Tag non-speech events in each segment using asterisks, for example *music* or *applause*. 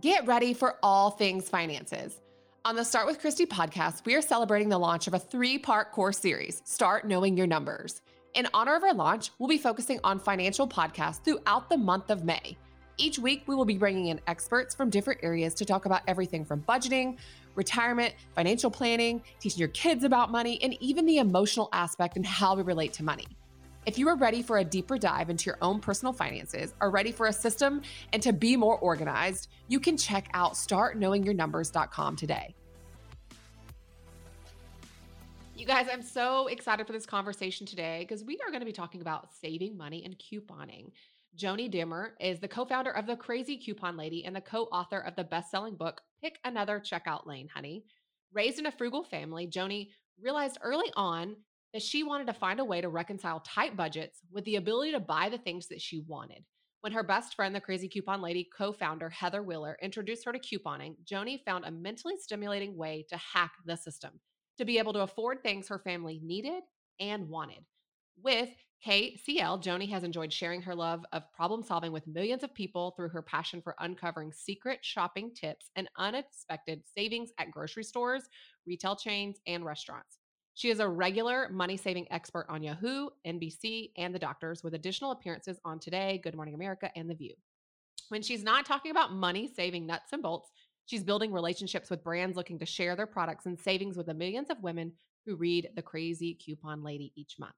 Get ready for all things finances. On the Start with Kristy podcast, we are celebrating the launch of a three part course series, Start Knowing Your Numbers. In honor of our launch, we'll be focusing on financial podcasts throughout the month of May. Each week, we will be bringing in experts from different areas to talk about everything from budgeting, retirement, financial planning, teaching your kids about money, and even the emotional aspect and how we relate to money. If you are ready for a deeper dive into your own personal finances, are ready for a system and to be more organized, you can check out startknowingyournumbers.com today. You guys, I'm so excited for this conversation today because we are going to be talking about saving money and couponing. Joanie Demer is the co founder of The Krazy Coupon Lady and the co author of the best selling book, Pick Another Checkout Lane, Honey. Raised in a frugal family, Joanie realized early on that she wanted to find a way to reconcile tight budgets with the ability to buy the things that she wanted. When her best friend, the Krazy Coupon Lady co founder Heather Wheeler, introduced her to couponing, Joanie found a mentally stimulating way to hack the system to be able to afford things her family needed and wanted. With KCL, Joanie has enjoyed sharing her love of problem solving with millions of people through her passion for uncovering secret shopping tips and unexpected savings at grocery stores, retail chains, and restaurants. She is a regular money saving expert on Yahoo, NBC, and The Doctors, with additional appearances on Today, Good Morning America, and The View. When she's not talking about money saving nuts and bolts, she's building relationships with brands looking to share their products and savings with the millions of women who read The Krazy Coupon Lady each month.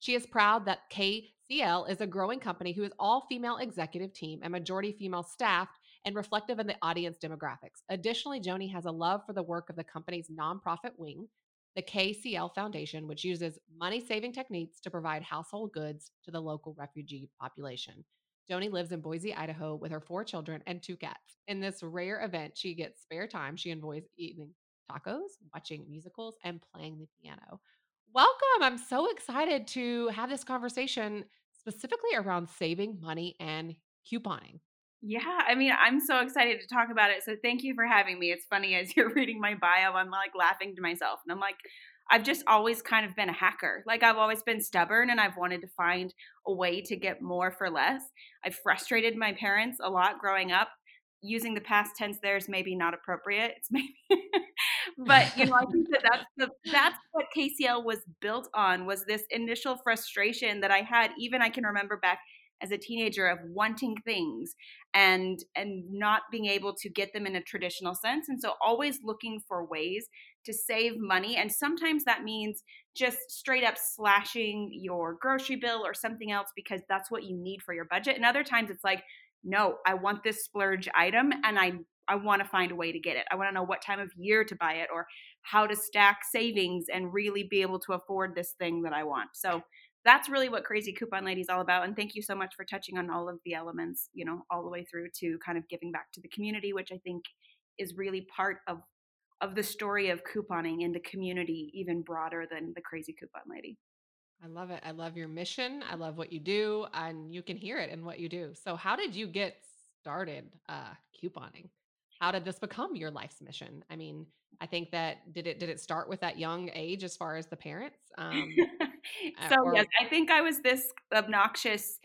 She is proud that KCL is a growing company who is all female executive team and majority female staffed and reflective of the audience demographics. Additionally, Joanie has a love for the work of the company's nonprofit wing, the KCL Foundation, which uses money saving techniques to provide household goods to the local refugee population. Joanie lives in Boise, Idaho with her four children and two cats. In this rare event, she gets spare time. She enjoys eating tacos, watching musicals, and playing the piano. Welcome. I'm so excited to have this conversation specifically around saving money and couponing. Yeah, I mean, I'm so excited to talk about it. So thank you for having me. It's funny as *laughs* you're reading my bio, I'm like laughing to myself. And I'm like, I've just always kind of been a hacker. Like I've always been stubborn and I've wanted to find a way to get more for less. I've frustrated my parents a lot growing up. Using the past tense there is maybe not appropriate. It's maybe *laughs* but you know, I think that that's the that's what KCL was built on was this initial frustration that I had even I can remember back as a teenager of wanting things and and not being able to get them in a traditional sense and so always looking for ways to save money and sometimes that means just straight up slashing your grocery bill or something else because that's what you need for your budget and other times it's like no i want this splurge item and i i want to find a way to get it. I want to know what time of year to buy it or how to stack savings and really be able to afford this thing that i want. So that's really what Krazy Coupon Lady is all about. And thank you so much for touching on all of the elements, you know, all the way through to kind of giving back to the community, which I think is really part of of the story of couponing in the community, even broader than the Krazy Coupon Lady. I love it. I love your mission. I love what you do, and you can hear it in what you do. So, how did you get started uh, couponing? How did this become your life's mission? I mean, I think that did it did it start with that young age as far as the parents? Um, *laughs* so or- yes, I think I was this obnoxious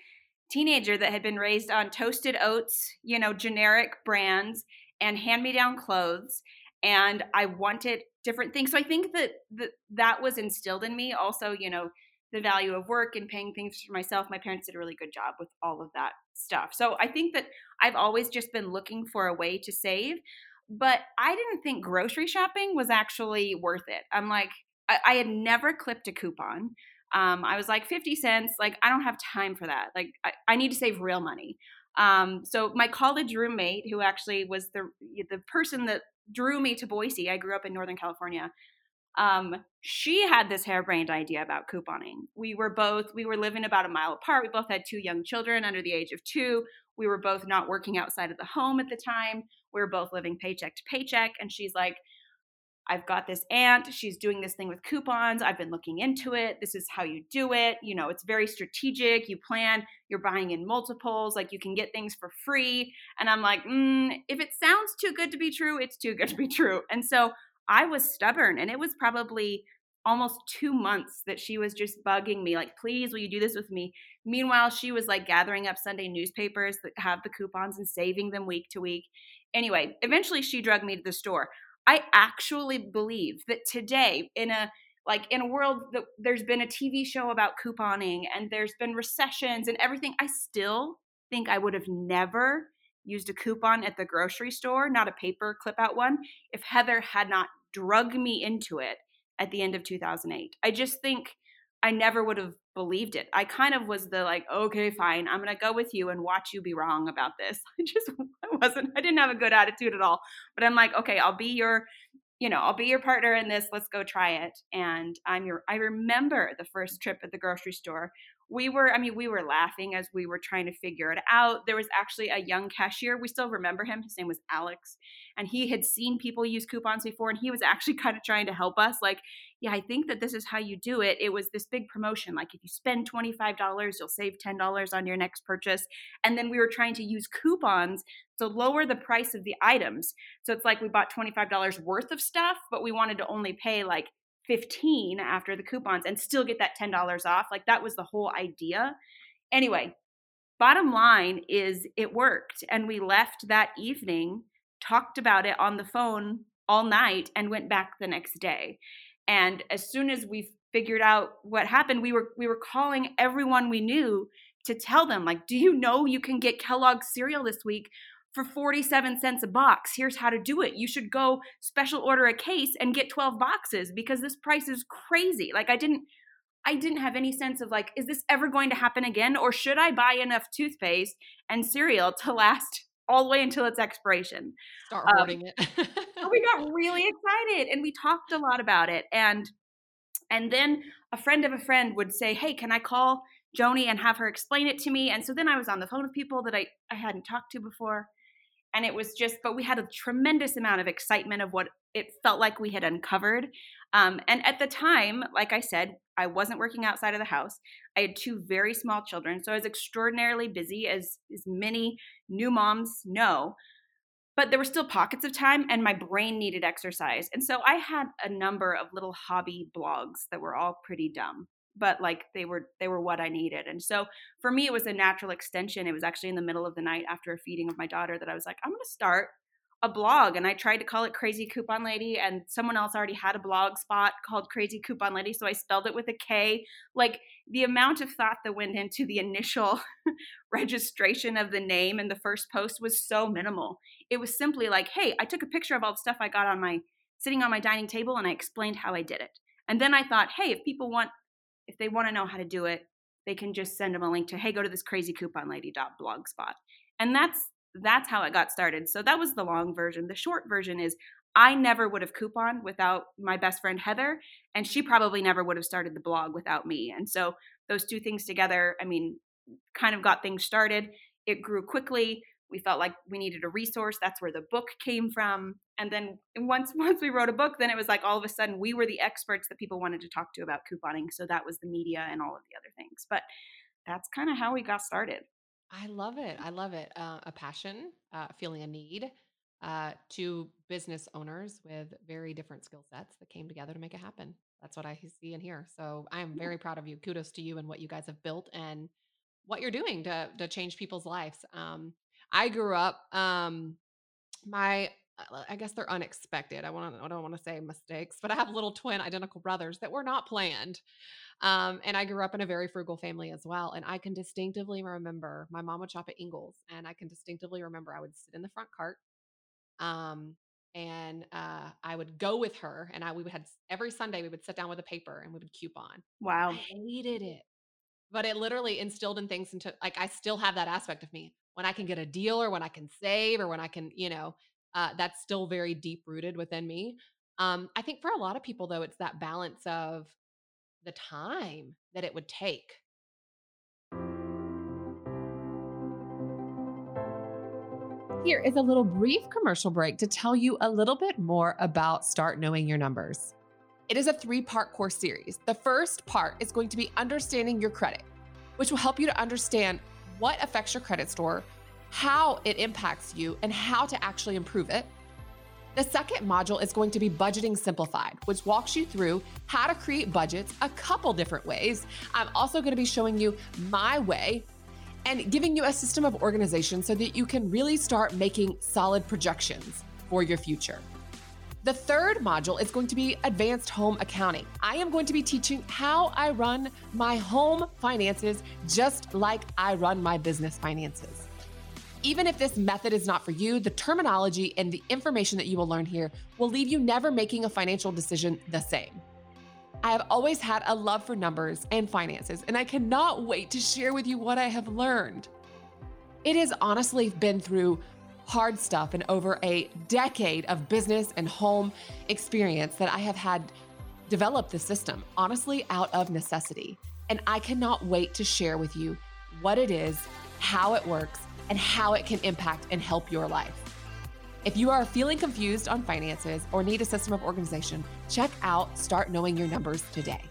teenager that had been raised on toasted oats, you know, generic brands and hand-me-down clothes and I wanted different things. So I think that that, that was instilled in me also, you know, the value of work and paying things for myself. My parents did a really good job with all of that stuff. So I think that I've always just been looking for a way to save but I didn't think grocery shopping was actually worth it. I'm like, I, I had never clipped a coupon. Um, I was like, 50 cents, like, I don't have time for that. Like, I, I need to save real money. Um, so my college roommate, who actually was the the person that drew me to Boise, I grew up in Northern California. Um, she had this harebrained idea about couponing. We were both we were living about a mile apart. We both had two young children under the age of two. We were both not working outside of the home at the time. We were both living paycheck to paycheck. And she's like, I've got this aunt. She's doing this thing with coupons. I've been looking into it. This is how you do it. You know, it's very strategic. You plan, you're buying in multiples, like you can get things for free. And I'm like, mm, if it sounds too good to be true, it's too good to be true. And so I was stubborn. And it was probably almost two months that she was just bugging me, like, please, will you do this with me? Meanwhile, she was like gathering up Sunday newspapers that have the coupons and saving them week to week. Anyway, eventually she drugged me to the store. I actually believe that today, in a like in a world that there's been a TV show about couponing and there's been recessions and everything, I still think I would have never used a coupon at the grocery store, not a paper clip out one, if Heather had not drugged me into it at the end of 2008. I just think I never would have believed it. I kind of was the like, okay, fine, I'm to go with you and watch you be wrong about this. *laughs* I just *laughs* I wasn't I didn't have a good attitude at all. But I'm like, okay, I'll be your you know, I'll be your partner in this. Let's go try it. And I'm your I remember the first trip at the grocery store we were i mean we were laughing as we were trying to figure it out. There was actually a young cashier we still remember him his name was alex and he had seen people use coupons before and he was *laughs* actually kind of trying to help us like yeah i think that this is how you do it. It was this big promotion like if you spend $25 you'll save $10 on your next purchase and then we were trying to use coupons to lower the price of the items. So it's like we bought $25 worth of stuff but we wanted to only pay like 15 after the coupons and still get that $10 off. Like that was the whole idea. Anyway, bottom line is it worked. And we left that evening, talked about it on the phone all night, and went back the next day. And as soon as we figured out what happened, we were we were calling everyone we knew to tell them like, "Do you know you can get Kellogg's cereal this week for 47 cents a box. Here's how to do it. You should go special order a case and get 12 boxes because this price is crazy. Like I didn't I didn't have any sense of like is this ever going to happen again or should I buy enough toothpaste and cereal to last all the way until its expiration? Start hoarding um, it. we got *laughs* really excited and we talked a lot about it and and then a friend of a friend would say, "Hey, can I call Joanie and have her explain it to me?" And so then I was on the phone with people that I I hadn't talked to before and it was just but we had a tremendous amount of excitement of what it felt like we had uncovered. Um, and at the time like i said i wasn't working outside of the house. I had two very small children so i was extraordinarily busy as as many new moms know. But there were still pockets of time and my brain needed exercise. And so i had a number of little hobby blogs that were all pretty dumb but like they were they were what I needed. And so for me it was a natural extension. It was actually in the middle of the night after a feeding of my daughter that I was like, I'm going to start a blog and I tried to call it Crazy Coupon Lady and someone else already had a blog spot called Crazy Coupon Lady so I spelled it with a K like the amount of thought that went into the initial *laughs* registration of the name and the first post was so minimal it was simply like hey I took a picture of all the stuff I got on my sitting on my dining table and I explained how I did it and then I thought hey if people want if they want to know how to do it, they can just send them a link to hey, go to this crazy coupon lady.blogspot. And that's that's how it got started. So that was the long version. The short version is I never would have couponed without my best friend Heather, and she probably never would have started the blog without me. And so those two things together, I mean, kind of got things started. It grew quickly we felt like we needed a resource that's where the book came from and then once *laughs* once we wrote a book then it was like all of a sudden we were the experts that people wanted to talk to about couponing so that was the media and all of the other things but that's kind of how we got started. I love it i love it uh, a passion uh, feeling a need uh, two business owners with very different skill sets that came together to make it happen that's what i see and hear so i am very proud of you kudos to you and what you guys have built and what you're doing to to change people's lives um, I grew up, um, my uh, I guess they're unexpected. I want I don't want to say mistakes, but I have little twin identical brothers that were not planned. Um, and I grew up in a very frugal family as well. And I can distinctively remember my mom would shop at Ingles, and I can distinctively remember I would sit in the front cart. Um, and uh, I would go with her, and I we would had every Sunday we would sit down with a paper and we would coupon. Wow, I hated it, but it literally instilled in things into like I still have that aspect of me when I can get a deal or when I can save or when I can, you know, uh, that's still very deep rooted within me. Um, I think for a lot of people, though, it's that balance of the time that it would take. Here is a little brief commercial break to tell you a little bit more about Start Knowing Your Numbers. It is a three part course series. The first part is going to be understanding your credit, which will help you to understand what affects your credit score, how it impacts you, and how to actually improve it. The second module is going to be Budgeting Simplified, which walks you through how to create budgets a couple different ways. I'm also going to be showing you my way and giving you a system of organization so that you can really start making solid projections for your future. The third module is going to be Advanced Home Accounting. I am going to be teaching how I run my home finances just like I run my business finances. Even if this method is not for you, the terminology and the information that you will learn here will leave you never making a financial decision the same. I have always had a love for numbers and finances, and I cannot wait to share with you what I have learned. It has honestly been through hard stuff and over a decade of business and home experience that I have had developed the system, honestly, out of necessity. And I cannot wait to share with you what it is, how it works, and how it can impact and help your life. If you are feeling confused on finances or need a system of organization, check out Start Knowing Your Numbers today.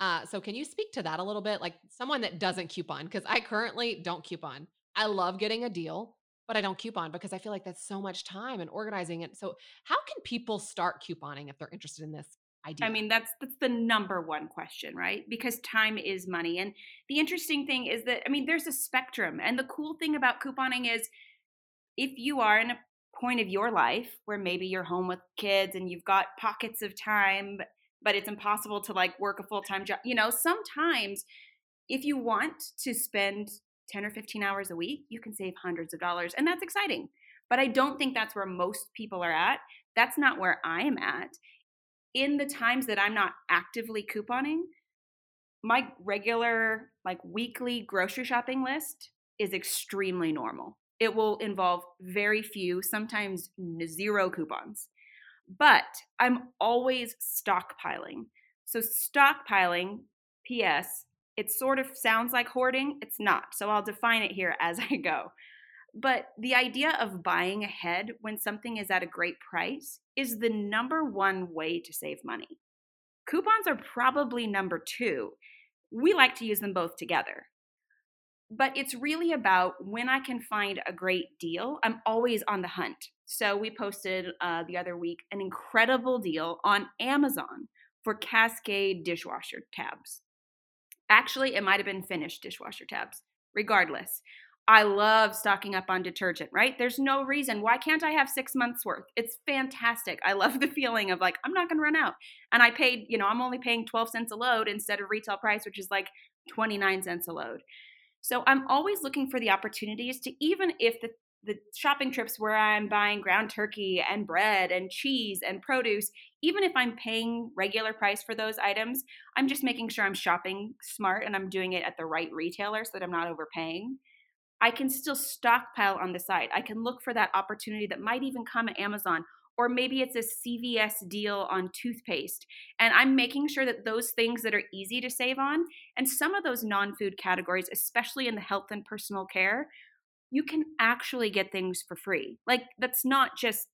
Uh, so, can you speak to that a little bit? Like someone that doesn't coupon, because I currently don't coupon. I love getting a deal, but I don't coupon because I feel like that's so much time and organizing it. So, how can people start couponing if they're interested in this idea? I mean, that's that's the number one question, right? Because time is money. And the interesting thing is that I mean, there's a spectrum. And the cool thing about couponing is if you are in a point of your life where maybe you're home with kids and you've got pockets of time but it's impossible to like work a full-time job. You know, sometimes if you want to spend 10 or 15 hours a week, you can save hundreds of dollars and that's exciting. But I don't think that's where most people are at. That's not where I am at in the times that I'm not actively couponing, my regular, like weekly grocery shopping list is extremely normal. It will involve very few, sometimes zero coupons. But I'm always stockpiling. So, stockpiling, P.S., it sort of sounds like hoarding. It's not. So, I'll define it here *laughs* as I go. But the idea of buying ahead when something is at a great price is the number one way to save money. Coupons are probably number two. We like to use them both together. But it's really about when I can find a great deal, I'm always on the hunt. So we posted uh, the other week an incredible deal on Amazon for Cascade dishwasher tabs. Actually, it might have been Finish dishwasher tabs. Regardless, I love stocking up on detergent, right? There's no reason. Why can't I have six months worth? It's fantastic. I love *laughs* the feeling of like, I'm not going to run out. And I paid, you know, I'm only paying 12 cents a load instead of retail price, which is like 29 cents a load. So I'm always looking for the opportunities to, even if the, the shopping trips where I'm buying ground turkey and bread and cheese and produce, even if I'm paying regular price for those items, I'm just making sure I'm shopping smart and I'm doing it at the right retailer so that I'm not overpaying. I can still stockpile on the side. I can look for that opportunity that might even come at Amazon, or maybe it's a CVS deal on toothpaste. And I'm making sure that those things that are easy to save on, and some of those non food categories, especially in the health and personal care, you can actually get things for free. Like, that's not just,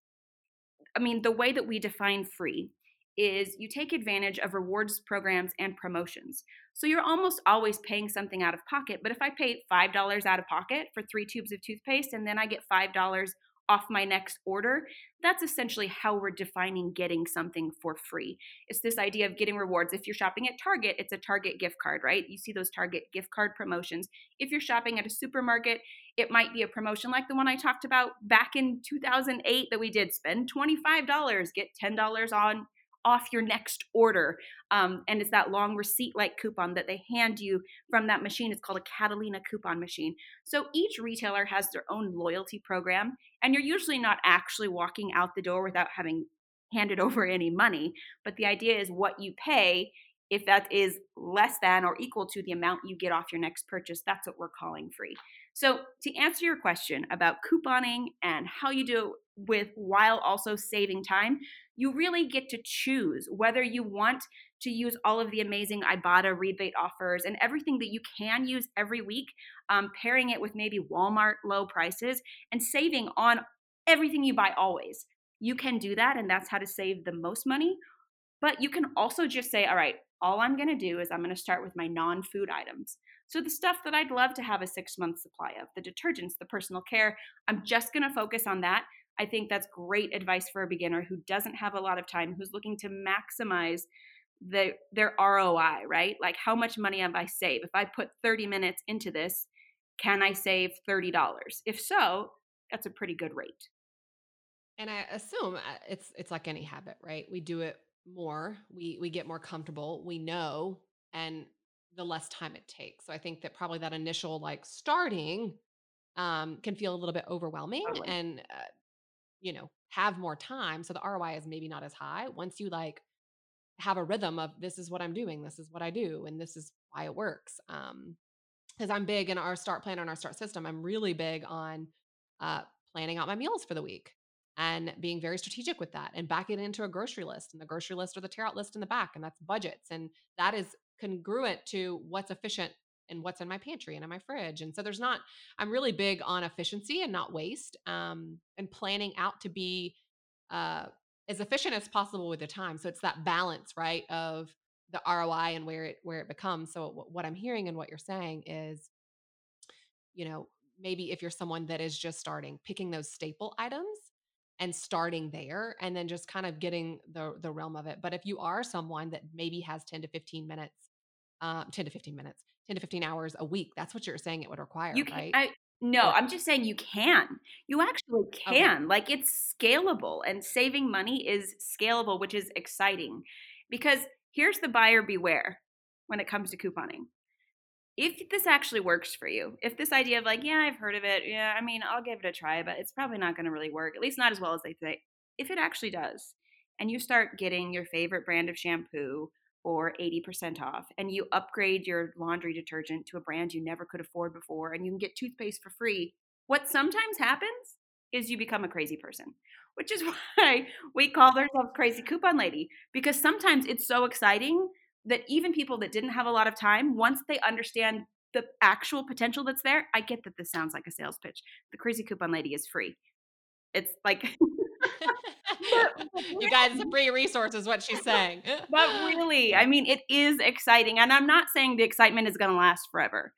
I mean, the way that we define free is you take advantage of rewards programs and promotions. So you're almost always paying something out of pocket. But if I pay $5 out of pocket for three tubes of toothpaste and then I get $5 off my next order, that's essentially how we're defining getting something for free. It's this idea of getting rewards. If you're shopping at Target, it's a Target gift card, right? You see those Target gift card promotions. If you're shopping at a supermarket, it might be a promotion like the one I talked about back in 2008 that we did spend $25, get $10 on off your next order. Um, and it's that long receipt like coupon that they hand you from that machine. It's called a Catalina coupon machine. So each retailer has their own loyalty program, and you're usually not actually walking out the door without having handed *laughs* over any money. But the idea is what you pay. If that is less than or equal to the amount you get off your next purchase, that's what we're calling free. So, to answer your question about couponing and how you do it with while also saving time, you really get to choose whether you want to use all of the amazing Ibotta rebate offers and everything that you can use every week, um, pairing it with maybe Walmart low prices and saving on everything you buy always. You can do that, and that's how to save the most money. But you can also just say, all right, all I'm going to do is I'm going to start with my non food items. So, the stuff that I'd love to have a six month supply of, the detergents, the personal care, I'm just going to focus on that. I think that's great advice for a beginner who doesn't have a lot of time, who's looking to maximize the, their ROI, right? Like, how much money have I saved? If I put 30 minutes into this, can I save $30? If so, that's a pretty good rate. And I assume uh, it's it's like any habit, right? We do it more, we we get more comfortable, we know, and the less time it takes. So I think that probably that initial like starting um, can feel a little bit overwhelming Totally. and uh, you know have more time. So the ROI is maybe not as high once you like have a rhythm of this is what I'm doing, this is what I do, and this is why it works. Um, because I'm big in our start plan and our start system. I'm really big on uh, planning out my meals for the week and being very strategic with that and backing it into a grocery list and the grocery list or the tear out list in the back. And that's budgets. And that is congruent to what's efficient and what's in my pantry and in my fridge. And so there's not, I'm really big on efficiency and not waste um, and planning out to be uh, as efficient as possible with the time. So it's that balance, right, of the ROI and where it where it becomes. So what I'm hearing and what you're saying is, you know, maybe if you're someone that is just starting, picking those staple items and starting there and then just kind of getting the the realm of it. But if you are someone that maybe has 10 to 15 minutes, um, 10 to 15 minutes, 10 to 15 hours a week, that's what you're saying it would require, You can right? I no, I'm just saying you can. You actually okay. can. Like it's scalable and saving money is scalable, which is exciting. Because here's the buyer beware when it comes to couponing. If this actually works for you, if this idea of like, yeah, I've heard of it, yeah, I mean, I'll give it a try, but it's probably not going to really work, at least not as well as they say. If it actually does, and you start getting your favorite brand of shampoo or 80% off and you upgrade your laundry detergent to a brand you never could afford before and you can get toothpaste for free, what sometimes happens is you become a crazy person, which is *laughs* why we call ourselves Krazy Coupon Lady because sometimes it's so exciting that even people that didn't have a lot of time, once they understand the actual potential that's there, I get that this sounds like a sales pitch. The Krazy Coupon Lady is free. It's like, *laughs* *laughs* but, *laughs* but you guys, it's a free resource, is what she's saying. *laughs* but really, I mean, it is exciting. And I'm not saying the excitement is going to last forever.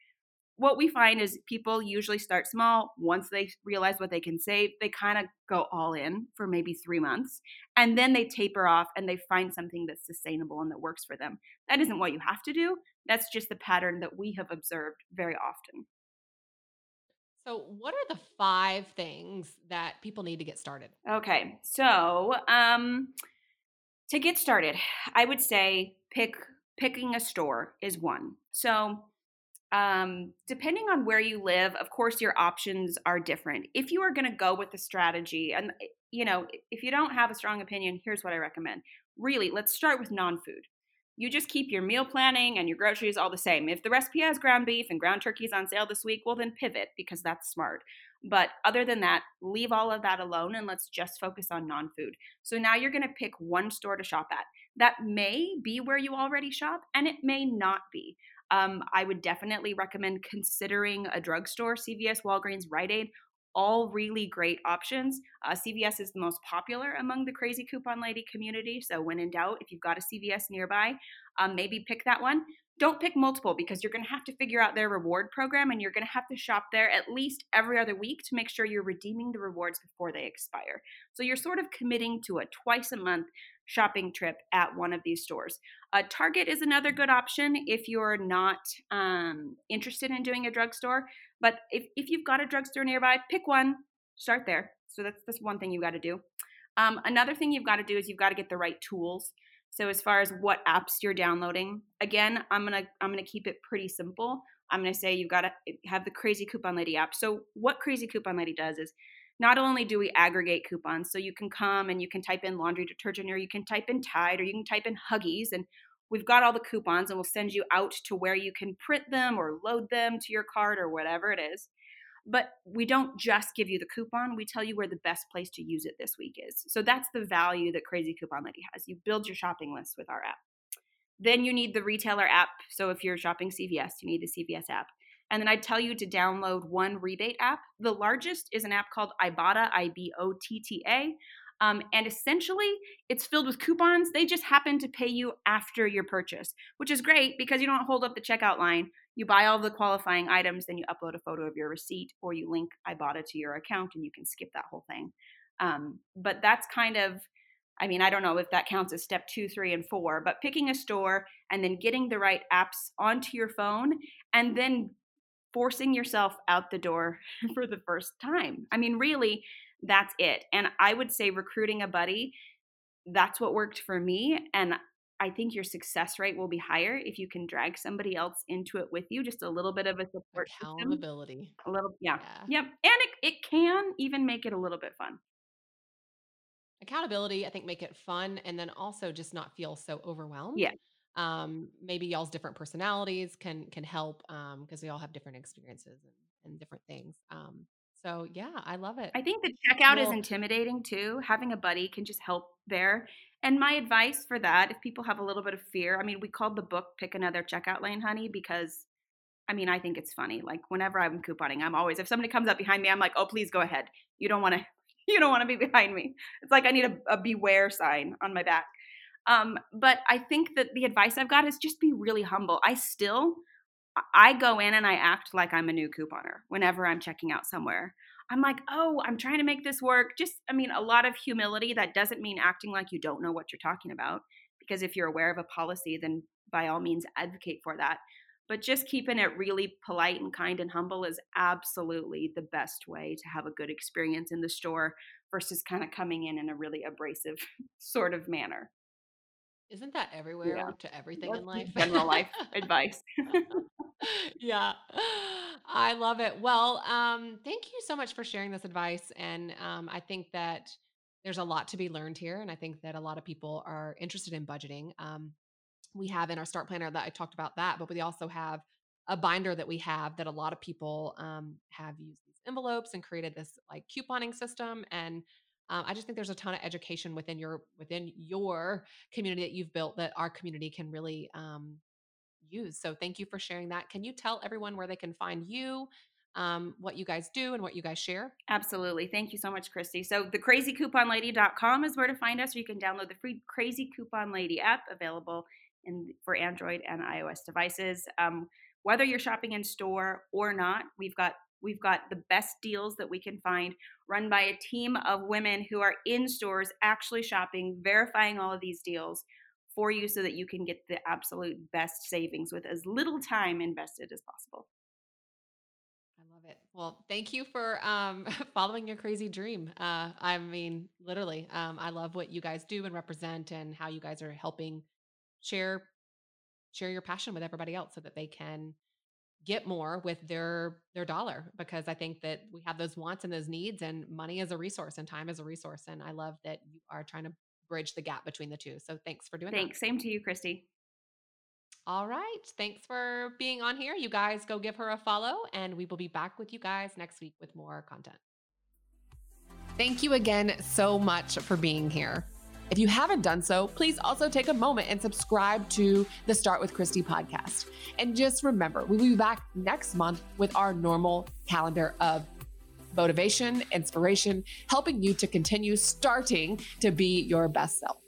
What we find is people usually start small. Once they realize what they can save, they kind of go all in for maybe three months. And then they taper off and they find something that's sustainable and that works for them. That isn't what you have to do. That's just the pattern that we have observed very often. So, what are the five things that people need to get started? Okay, so um, to get started, I would say pick picking a store is one. So um, depending on where you live, of course, your options are different. If you are going to go with the strategy, and eh, you know, if you don't have a strong opinion, here's what I recommend. Really, let's start with non-food you just keep your meal planning and your groceries all the same. If the recipe has ground beef and ground turkey is on sale this week, well, then pivot because that's smart. But other than that, leave all of that alone and let's just focus on non food. So now you're going to pick one store to shop at. That may be where you already shop and it may not be. Um, I would definitely recommend considering a drugstore, CVS, Walgreens, Rite Aid, all really great options. Uh, CVS is the most popular among the crazy coupon lady community. So, when in doubt, if you've got a CVS nearby, um, maybe pick that one. Don't pick multiple because you're going to have to figure out their reward program and you're going to have to shop there at least every other week to make sure you're redeeming the rewards before they expire. So, you're sort of committing to a twice a month shopping trip at one of these stores. Uh, Target is another good option if you're not um, interested in doing a drugstore. But if, if you've got a drugstore nearby, pick one, start there. So that's that's one thing you've got to do. Um, another thing you've got to do is you've got to get the right tools. So as far as what apps you're downloading, again, I'm gonna I'm gonna keep it pretty simple. I'm gonna say you've got to have the Krazy Coupon Lady app. So what Krazy Coupon Lady does is not only do we aggregate coupons, so you can come and you can type in laundry detergent, or you can type in Tide, or you can type in Huggies, and we've got all the coupons, and we'll send you out to where you can print them or load them to your card or whatever it is. But we don't just give you the coupon, we tell you where the best place to use it this week is. So that's the value that Krazy Coupon Lady has. You build your shopping list with our app. Then you need the retailer app. So if you're shopping CVS, you need the CVS app. And then I'd tell you to download one rebate app. The largest is an app called Ibotta, I B O T T A. Um, and essentially, it's filled with coupons. They just happen to pay you after your purchase, which is great because you don't hold up the checkout line. You buy all the qualifying items, then you upload a photo of your receipt or you link Ibotta to your account and you can skip that whole thing. Um, but that's kind of, I mean, I don't know if that counts as step two, three, and four, but picking a store and then getting the right apps onto your phone and then forcing yourself out the door *laughs* for the first time. I mean, really, that's it. And I would say recruiting a buddy, that's what worked for me. And I think your success rate will be higher if you can drag somebody else into it with you, just a little bit of a *laughs* support accountability. System. A little, yeah, yeah, yep. And it, it can even make it a little bit fun. Accountability, I think, make it fun, and then also just not feel so overwhelmed. Yeah. Um, maybe y'all's different personalities can can help because um, we all have different experiences and, and different things. Um, so yeah, I love it. I think the checkout well, is intimidating too. Having a buddy can just help there. And my advice for that, if people have a little bit of fear, I mean, we called the book "Pick Another Checkout Lane, Honey" because, I mean, I think it's funny. Like whenever I'm couponing, I'm always if somebody comes up behind me, I'm like, "Oh, please go ahead. You don't want to, *laughs* you don't want to be behind me." It's like I need a, a beware sign on my back. Um, but I think that the advice I've got is just be really humble. I still I go in and I act like I'm a new couponer whenever I'm checking out somewhere. I'm like, oh, I'm trying to make this work. Just, I mean, a lot of humility. That doesn't mean acting like you don't know what you're talking about. Because if you're aware of a policy, then by all means advocate for that. But just keeping it really polite and kind and humble is absolutely the best way to have a good experience in the store versus kind of coming in in a really abrasive *laughs* sort of manner. Isn't that everywhere yeah. to everything That's in life? General life advice. *laughs* yeah. I love it. Well, um, thank you so much for sharing this advice. And um, I think that there's a lot to be learned here. And I think that a lot of people are interested in budgeting. Um, we have in our start planner that I talked about that, but we also have a binder that we have that a lot of people um, have used these envelopes and created this like couponing system. And um, I just think there's a ton of education within your within your community that you've built that our community can really um, use. So thank you for sharing that. Can you tell everyone where they can find you, um, what you guys do, and what you guys share? Absolutely. Thank you so much, Kristy. So the krazycouponlady.com is where to find us, or you can download the free Krazy Coupon Lady app available in for Android and iOS devices. Um, whether you're shopping in store or not, we've got We've got the best deals that we can find, run by a team of women who are in stores actually shopping, verifying all of these deals for you so that you can get the absolute best savings with as little time invested as possible. I love it. Well, thank you for um, *laughs* following your crazy dream. Uh, I mean, literally, um, I love what you guys do and represent, and how you guys are helping share share your passion with everybody else, so that they can get more with their their dollar because I think that we have those wants and those needs and money is a resource and time is a resource and I love that you are trying to bridge the gap between the two. So thanks for doing thanks. that. Thanks. Same to you, Kristy. All right. Thanks for being on here. You guys go give her a follow and we will be back with you guys next week with more content. Thank you again so much for being here. If you haven't done so, please also take a moment and subscribe to the Start with Kristy podcast. And just remember, we will be back next month with our normal calendar of motivation, inspiration, helping you to continue starting to be your best self.